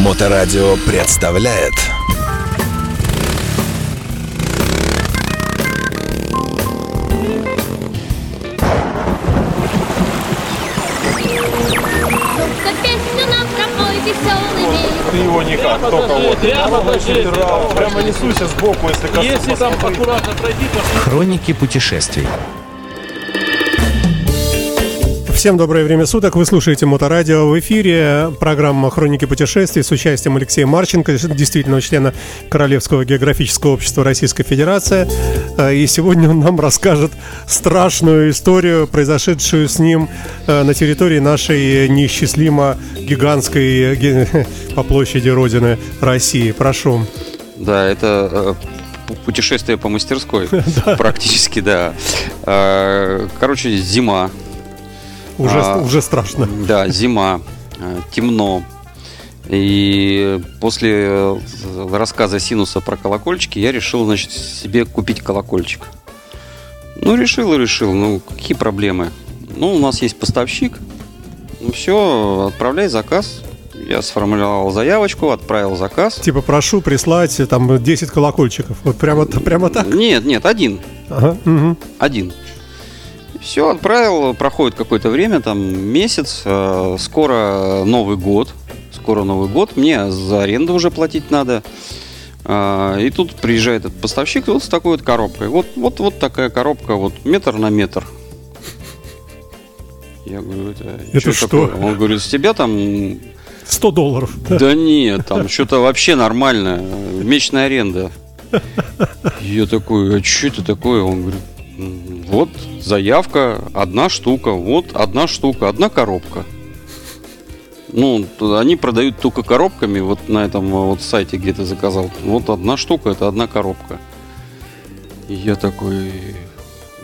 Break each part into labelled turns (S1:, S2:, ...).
S1: Моторадио представляет.
S2: Ты его никак, только вот.
S3: Прямо.
S2: Прямо, прямо несуйся сбоку, если.
S3: Если там аккуратно пройти, то
S4: Хроники путешествий.
S5: Всем доброе время суток. Вы слушаете Моторадио. В эфире программа «Хроники путешествий» с участием Алексея Марченко, действительно члена Королевского географического общества Российской Федерации. Э, И сегодня он нам расскажет страшную историю, произошедшую с ним э, на территории нашей неисчислимо гигантской по площади Родины России. Прошу.
S6: Да, это э, пу- путешествие по мастерской. Практически, да. Короче, зима.
S5: Уже,
S6: А.
S5: уже страшно.
S6: Да, зима. э, Темно. И после э, рассказа Синуса про колокольчики я решил, значит, себе купить колокольчик. Ну, решил и решил. Ну, какие проблемы? Ну, у нас есть поставщик. Ну, все, отправляй заказ. Я сформулировал заявочку, отправил заказ.
S5: Типа прошу прислать э, там 10 колокольчиков. Вот прямо, прямо так.
S6: Нет, нет, один.
S5: Ага, мгм.
S6: Один. Все, отправил, проходит какое-то время, там месяц, э, скоро Новый год, скоро Новый год, мне за аренду уже платить надо. А, И тут приезжает этот поставщик вот с такой вот коробкой. Вот, вот, вот такая коробка, вот метр на метр. Я говорю, это,
S5: Это что?
S6: такое? Он говорит, с тебя там
S5: 100 долларов. да.
S6: да нет, там что-то вообще нормальное. Месячная аренда. Я такой, а что это такое? Он говорит, «М, вот заявка, одна штука, вот одна штука, одна коробка. Ну, они продают только коробками, вот на этом э, вот сайте, где ты заказал. Вот одна штука, это одна коробка. И я такой...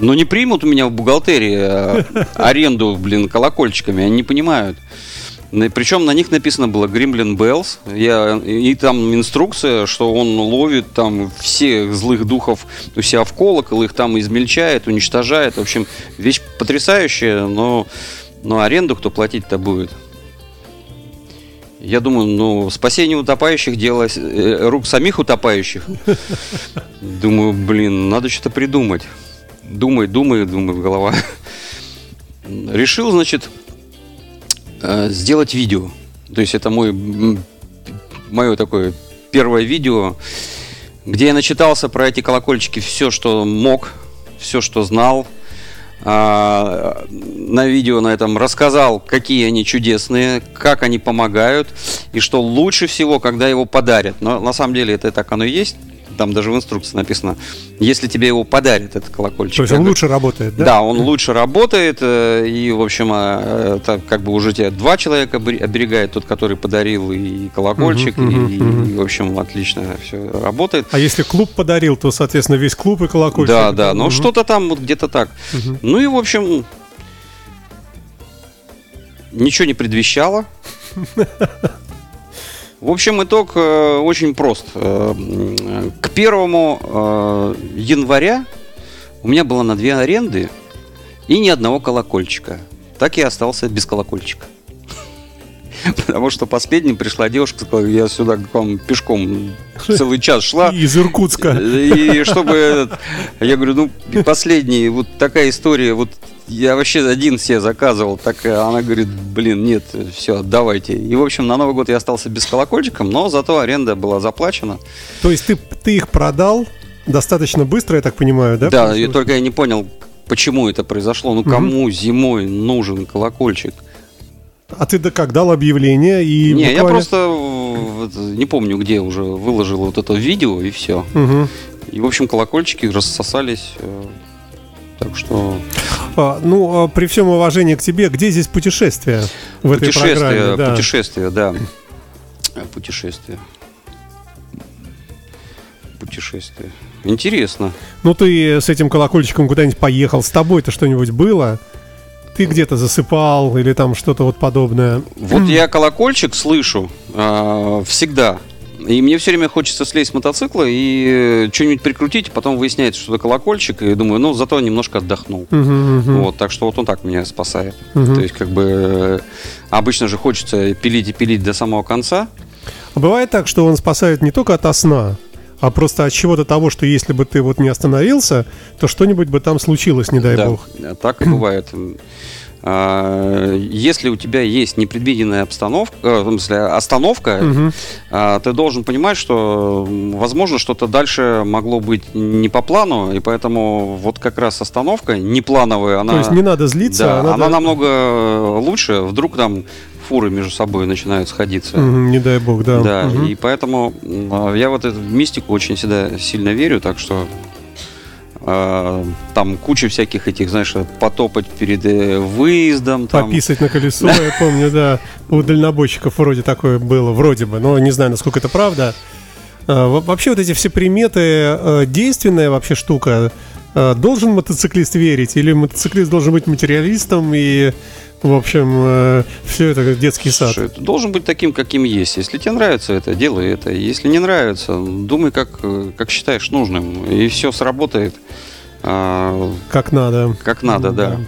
S6: Ну, не примут у меня в бухгалтерии э, аренду, блин, колокольчиками, они не понимают. Причем на них написано было Gremlin Bells. Я, и там инструкция, что он ловит там всех злых духов у себя в колокол, их там измельчает, уничтожает. В общем, вещь потрясающая, но, но аренду кто платить-то будет? Я думаю, ну, спасение утопающих дело э, рук самих утопающих. Думаю, блин, надо что-то придумать. Думай, думай, думает голова. Решил, значит, сделать видео. То есть это мой мое такое первое видео, где я начитался про эти колокольчики все, что мог, все, что знал. А, на видео на этом рассказал, какие они чудесные, как они помогают, и что лучше всего, когда его подарят. Но на самом деле это так оно и есть. Там даже в инструкции написано, если тебе его подарят, этот колокольчик.
S5: То есть он
S6: говорю,
S5: лучше работает, да?
S6: да, он лучше работает, э, и, в общем, э, это как бы уже тебя два человека обер- оберегает, тот, который подарил и колокольчик,
S5: мгм,
S6: и,
S5: мгм.
S6: и, в общем, отлично все работает.
S5: А если клуб подарил, то, соответственно, весь клуб и колокольчик.
S6: Да, да, но
S5: Мгм.
S6: что-то там вот где-то так.
S5: Мгм.
S6: Ну и, в общем, ничего не предвещало. В общем, итог э, очень прост. Э, К первому э, января у меня было на две аренды и ни одного колокольчика. Так я остался без колокольчика. Потому что последним пришла девушка, сказала, я сюда к вам пешком целый час шла.
S5: Из Иркутска.
S6: И чтобы... Я говорю, ну, последний, вот такая история, вот я вообще один себе заказывал, так она говорит, блин, нет, все, давайте. И, в общем, на Новый год я остался без колокольчиком, но зато аренда была заплачена.
S5: То есть ты, ты их продал достаточно быстро, я так понимаю, да?
S6: Да, и только я не понял, почему это произошло. Ну, кому зимой нужен колокольчик?
S5: А ты да как дал объявление и
S6: не, я
S5: буквально-
S6: просто э, не помню, где уже выложил вот это видео, и все.
S5: Мгм.
S6: И, в общем, колокольчики рассосались. э, Так что
S5: ну, а при всем уважении к тебе, где здесь путешествие в этой
S6: путешествие,
S5: программе? Да.
S6: путешествие, да. Э, Путешествие. Путешествие. Интересно.
S5: Ну, ты с этим колокольчиком куда-нибудь поехал, с тобой-то что-нибудь было? Ты где-то засыпал или там что-то вот подобное?
S6: Вот я колокольчик слышу а, всегда. И мне все время хочется слезть с мотоцикла и э, что-нибудь прикрутить, потом выясняется, что это колокольчик, и думаю, ну, зато немножко отдохнул.
S5: Мгм, мгм.
S6: Вот, так что вот он так меня спасает.
S5: Мгм.
S6: То есть, как бы, э, обычно же хочется пилить и пилить до самого конца.
S5: А бывает так, что он спасает не только от сна, а просто от чего-то того, что если бы ты вот не остановился, то что-нибудь бы там случилось, не дай
S6: Да,
S5: бог.
S6: так и бывает. А, Если у тебя есть непредвиденная обстановка, э, в смысле, остановка, а, ты должен понимать, что, возможно, что-то дальше могло быть не по плану, и поэтому вот как раз остановка неплановая, она,
S5: То есть не надо злиться,
S6: да,
S5: а надо-
S6: она намного лучше. Вдруг там фуры между собой начинают сходиться.
S5: Мгм, не дай бог, да.
S6: Да,
S5: Мгм.
S6: и поэтому м, я вот эту мистику очень всегда сильно верю, так что а, там куча всяких этих, знаешь, потопать перед э, выездом. Там,
S5: Пописать на колесо, я помню, да. У дальнобойщиков вроде такое было, вроде бы, но не знаю, насколько это правда. А, во- Вообще вот эти все приметы, э, действенная вообще штука, должен мотоциклист верить или мотоциклист должен быть материалистом и, в общем, все это как детский сад?
S6: Слушай, должен быть таким, каким есть. Если тебе нравится это, делай это. Если не нравится, думай, как, э, как считаешь нужным. И все сработает а,
S5: Как надо.
S6: как надо, да.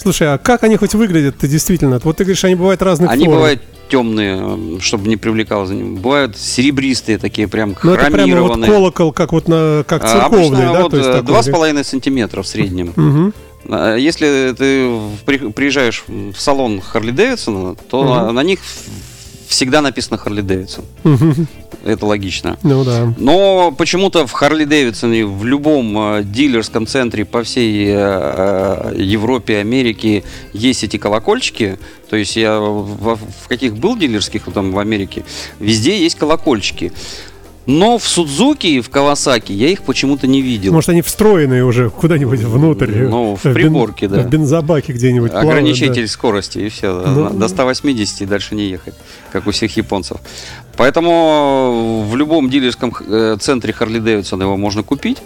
S5: Слушай, а как они хоть выглядят ты действительно? Вот ты говоришь, они бывают разных
S6: Они
S5: форм.
S6: бывают темные, чтобы не привлекало за ним. Бывают серебристые такие, прям
S5: Ну, это прямо вот
S6: хромированные.
S5: колокол, как вот на, как
S6: А,
S5: церковный,
S6: Обычно
S5: да?
S6: вот э, два с половиной сантиметра в среднем. А Если ты приезжаешь в салон Харли Дэвидсона, то на- на них всегда написано Харли Дэвидсон. Это логично.
S5: Ну да.
S6: Но почему-то в Харли Дэвидсоне, в любом э, дилерском центре по всей э, э, Европе, Америке есть эти колокольчики. То есть я в, в каких был дилерских там в Америке, везде есть колокольчики. Но в Судзуки и в Кавасаки я их почему-то не видел.
S5: Может, они встроенные уже куда-нибудь внутрь.
S6: Ну, в
S5: бен-
S6: приборке, да.
S5: В бензобаке где-нибудь. плавают,
S6: Ограничитель скорости и все.
S5: Ну,
S6: до 180 и дальше не ехать, как у всех японцев. Поэтому в любом дилерском э, центре Харли Дэвидсон его можно купить,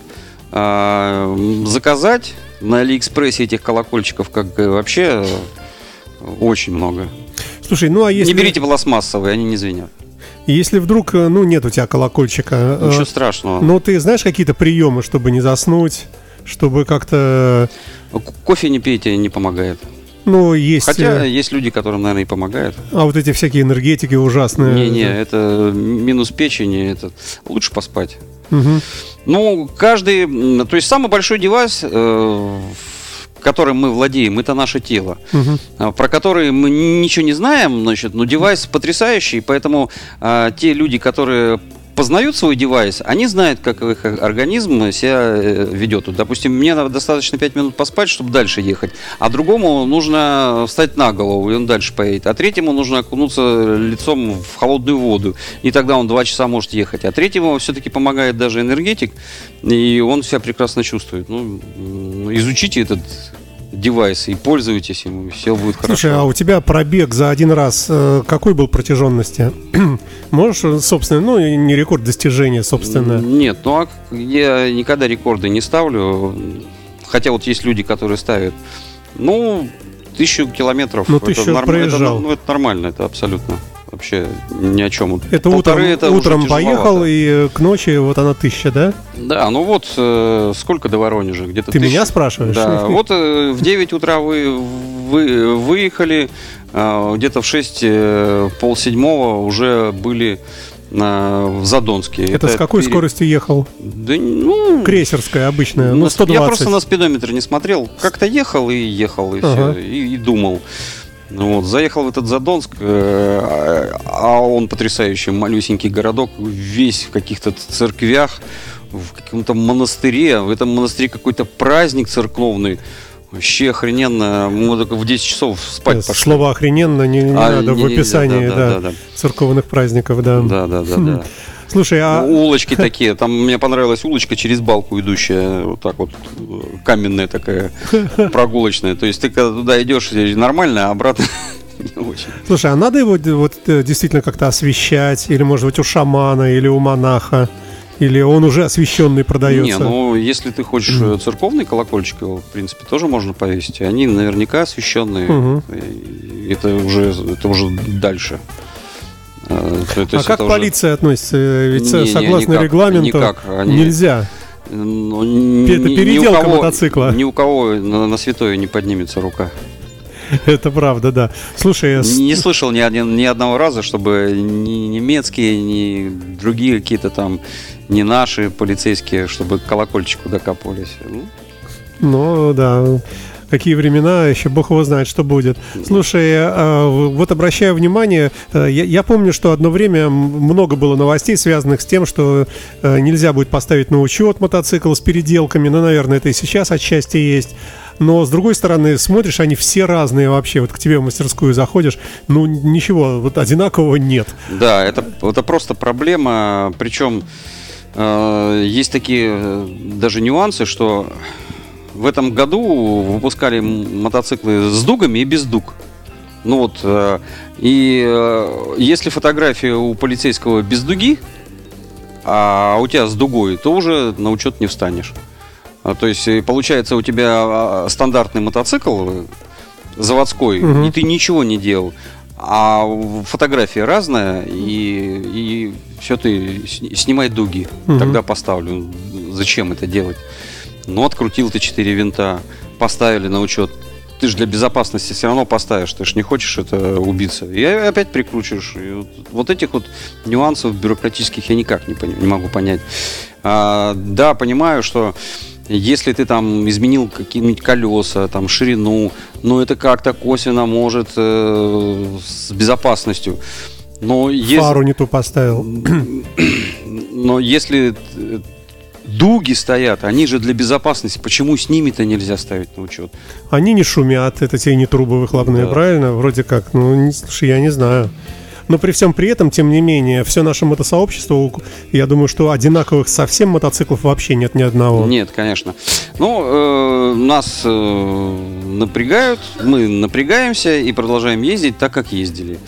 S6: а, заказать на Алиэкспрессе этих колокольчиков как э, вообще э, очень много.
S5: да. Слушай, ну а если,
S6: Не берите пластмассовые, они не звенят.
S5: Если вдруг, э, ну, нет у тебя колокольчика, э,
S6: Ничего страшного.
S5: ну, ты знаешь какие-то приемы, чтобы не заснуть, чтобы как-то,
S6: К- Кофе не пейте, не помогает.
S5: ну, есть...
S6: Хотя
S5: э,
S6: есть люди, которым, наверное, и помогает.
S5: А вот эти всякие энергетики ужасные.
S6: Не-не, это минус печени, это лучше поспать.
S5: Мгм.
S6: Ну, каждый, то есть самый большой девайс, э, которым мы владеем, это наше тело, а, про который мы ничего не знаем, значит, но девайс потрясающий, поэтому а, те люди, которые познают свой девайс, они знают, как их организм себя э, ведет. Допустим, мне достаточно 5 минут поспать, чтобы дальше ехать, а другому нужно встать на голову, и он дальше поедет, а третьему нужно окунуться лицом в холодную воду, и тогда он 2 часа может ехать, а третьему все-таки помогает даже энергетик, и он себя прекрасно чувствует. Ну, изучите этот девайс и пользуйтесь им, и все будет хорошо.
S5: Слушай, а у тебя пробег за один раз э, какой был протяженности? Можешь, э, собственно, ну, не рекорд достижения, собственно.
S6: Нет, ну а я никогда рекорды не ставлю. Хотя вот есть люди, которые ставят. Ну, тысячу километров.
S5: Ну, тысячу
S6: норм-
S5: проезжал.
S6: Это, ну, это нормально, это абсолютно. Вообще ни о чем.
S5: Это
S6: Полторы
S5: утром,
S6: это
S5: утром поехал, и э, к ночи вот она тысяча, да?
S6: Да, ну вот э, сколько до Воронежа? Где-то
S5: Ты
S6: тысяча-
S5: меня спрашиваешь?
S6: Да, вот э, в 9 утра вы, вы выехали, э, где-то в 6, э, полседьмого уже были на, в Задонске.
S5: Это, с какой
S6: перед-
S5: скоростью ехал?
S6: Да, ну,
S5: Крейсерская обычная,
S6: на
S5: ну,
S6: сп- Я
S5: 120.
S6: просто на спидометр не смотрел. Как-то ехал и ехал, и
S5: Ага.
S6: все, и, и думал. Ну Вот, заехал в этот Задонск, э, а он потрясающий, малюсенький городок, весь в каких-то церквях, в каком-то монастыре. В этом монастыре какой-то праздник церковный. Вообще охрененно. Мы только в 10 часов спать
S5: Э,
S6: пошли.
S5: Слово охрененно не, не
S6: А,
S5: надо
S6: не-
S5: в описании
S6: да,
S5: да,
S6: да, да,
S5: церковных праздников, да.
S6: Да, да, да, да.
S5: Слушай, а
S6: Улочки такие. Там мне понравилась улочка через балку идущая, вот так вот каменная такая, прогулочная. То есть ты когда туда идешь нормально, а обратно очень.
S5: слушай, а надо его вот э, действительно как-то освещать, или может быть у шамана, или у монаха, или он уже освещенный продается?
S6: Не, ну если ты хочешь э, церковный колокольчик, его, в принципе, тоже можно повесить. Они наверняка освещенные. И Это уже, это уже дальше. Э, то- то
S5: а как
S6: уже-
S5: полиция относится? Ведь
S6: Не, не,
S5: согласно
S6: никак,
S5: регламенту
S6: никак. Они-
S5: нельзя.
S6: Ну, ни-
S5: Это
S6: ни- ни
S5: переделка
S6: кого-
S5: мотоцикла.
S6: Ни у кого на, на святое не поднимется рука.
S5: Это правда, да. Слушай, с-
S6: Не слышал ни, один- ни одного раза, чтобы ни немецкие, ни другие какие-то там, не наши полицейские, чтобы колокольчику докапывались. Ну,
S5: Ну да, какие времена, еще бог его знает, что будет. Слушай, а, вот обращаю внимание, э, я, помню, что одно время много было новостей, связанных с тем, что э, нельзя будет поставить на учет мотоцикл с переделками, ну, наверное, это и сейчас отчасти есть. Но, с другой стороны, смотришь, они все разные вообще. Вот к тебе в мастерскую заходишь, ну, ничего, вот одинакового нет.
S6: Да, это, это просто проблема. Причем э, есть такие э, даже нюансы, что в этом году выпускали мотоциклы с дугами и без дуг. Ну вот, э, и э, если фотография у полицейского без дуги, а у тебя с дугой, то уже на учет не встанешь. А, То есть, э, получается, у тебя а, стандартный мотоцикл заводской,
S5: Мгм.
S6: и ты ничего не делал. А фотография разная, и, и все ты сни- снимай дуги.
S5: Мгм.
S6: Тогда поставлю. Зачем это делать? Ну, открутил ты 4 винта, поставили на учет. Ты же для безопасности все равно поставишь, ты же не хочешь это убиться. И опять прикручиваешь. И вот, вот этих вот нюансов бюрократических я никак не, пони- не могу понять. А, да, понимаю, что если ты там изменил какие-нибудь колеса, там ширину, ну это как-то косвенно может э, с безопасностью. Но если,
S5: Фару не ту поставил.
S6: но если дуги стоят, они же для безопасности. Почему с ними-то нельзя ставить на учет?
S5: Они не шумят, это те не трубы выхлопные,
S6: Да.
S5: правильно? Вроде как. Ну, не, слушай, я не знаю. Но при всем при этом, тем не менее, все наше мотосообщество, я думаю, что одинаковых совсем мотоциклов вообще нет ни одного.
S6: Нет, конечно. Ну, э, нас э, напрягают, мы напрягаемся и продолжаем ездить так, как ездили.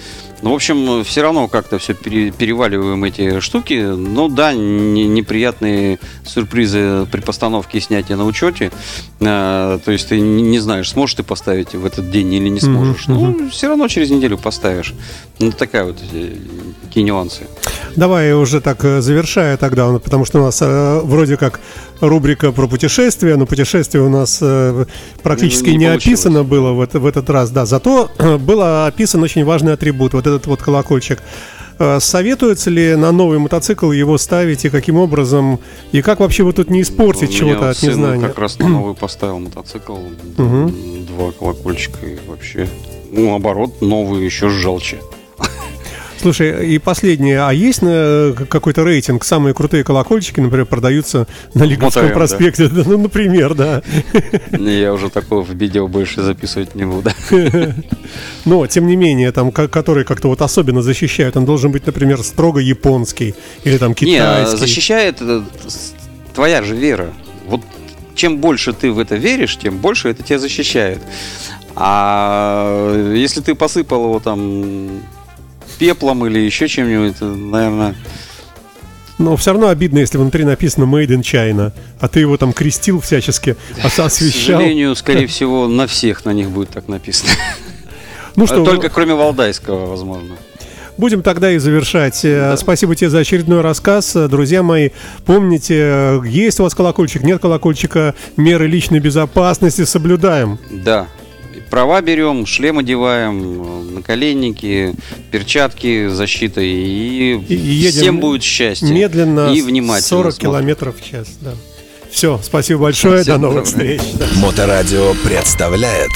S6: Ну, в общем, все равно как-то все переваливаем эти штуки. Ну да, не- неприятные сюрпризы при постановке и снятии на учете. Э, то есть ты не не знаешь, сможешь ты поставить в этот день или не сможешь. Ну, все равно через неделю поставишь. Ну, такая вот э, такие нюансы.
S5: Давай уже так э, завершая тогда, ну, потому что у нас э, вроде как рубрика про путешествия, но путешествие у нас э, практически
S6: Не
S5: не,
S6: получилось.
S5: описано было в, это- в этот раз, да. Зато э, был описан очень важный атрибут, вот этот вот колокольчик. Э, Советуется ли на новый мотоцикл его ставить и каким образом, и как вообще вот тут не испортить
S6: У меня
S5: чего-то от незнания?
S6: как раз на новый поставил мотоцикл. Два колокольчика и вообще. Ну, наоборот, новый еще желче.
S5: Слушай, и последнее, а есть э, какой-то рейтинг? Самые крутые колокольчики, например, продаются на Лиговском проспекте. Да, Ну, например, да.
S6: Не, Я уже такого в видео больше записывать не буду.
S5: Но, тем не менее, там, ко- который как-то вот особенно защищают, он должен быть, например, строго японский или там
S6: Не, а
S5: китайский.
S6: защищает э, с- твоя же вера. Вот чем больше ты в это веришь, тем больше это тебя защищает. А если ты посыпал его там пеплом или еще чем-нибудь, наверное,
S5: Но все равно обидно, если внутри написано Made in China, а ты его там крестил всячески,
S6: к
S5: освещал.
S6: сожалению, скорее всего, на всех на них будет так написано.
S5: Ну что,
S6: Только кроме Валдайского, возможно.
S5: Будем тогда и завершать. Э, Спасибо тебе за очередной рассказ. Э, Друзья мои, помните, э, есть у вас колокольчик, нет колокольчика, меры личной безопасности соблюдаем.
S6: Да. Права берем, шлем одеваем, э, наколенники, перчатки с защитой,
S5: и, И- едем
S6: всем будет счастье.
S5: Медленно,
S6: и внимательно
S5: 40
S6: смотрим.
S5: километров в час. Да. Все, спасибо большое,
S6: Всем
S5: до новых
S6: здоровья.
S5: встреч. Да.
S1: Моторадио представляет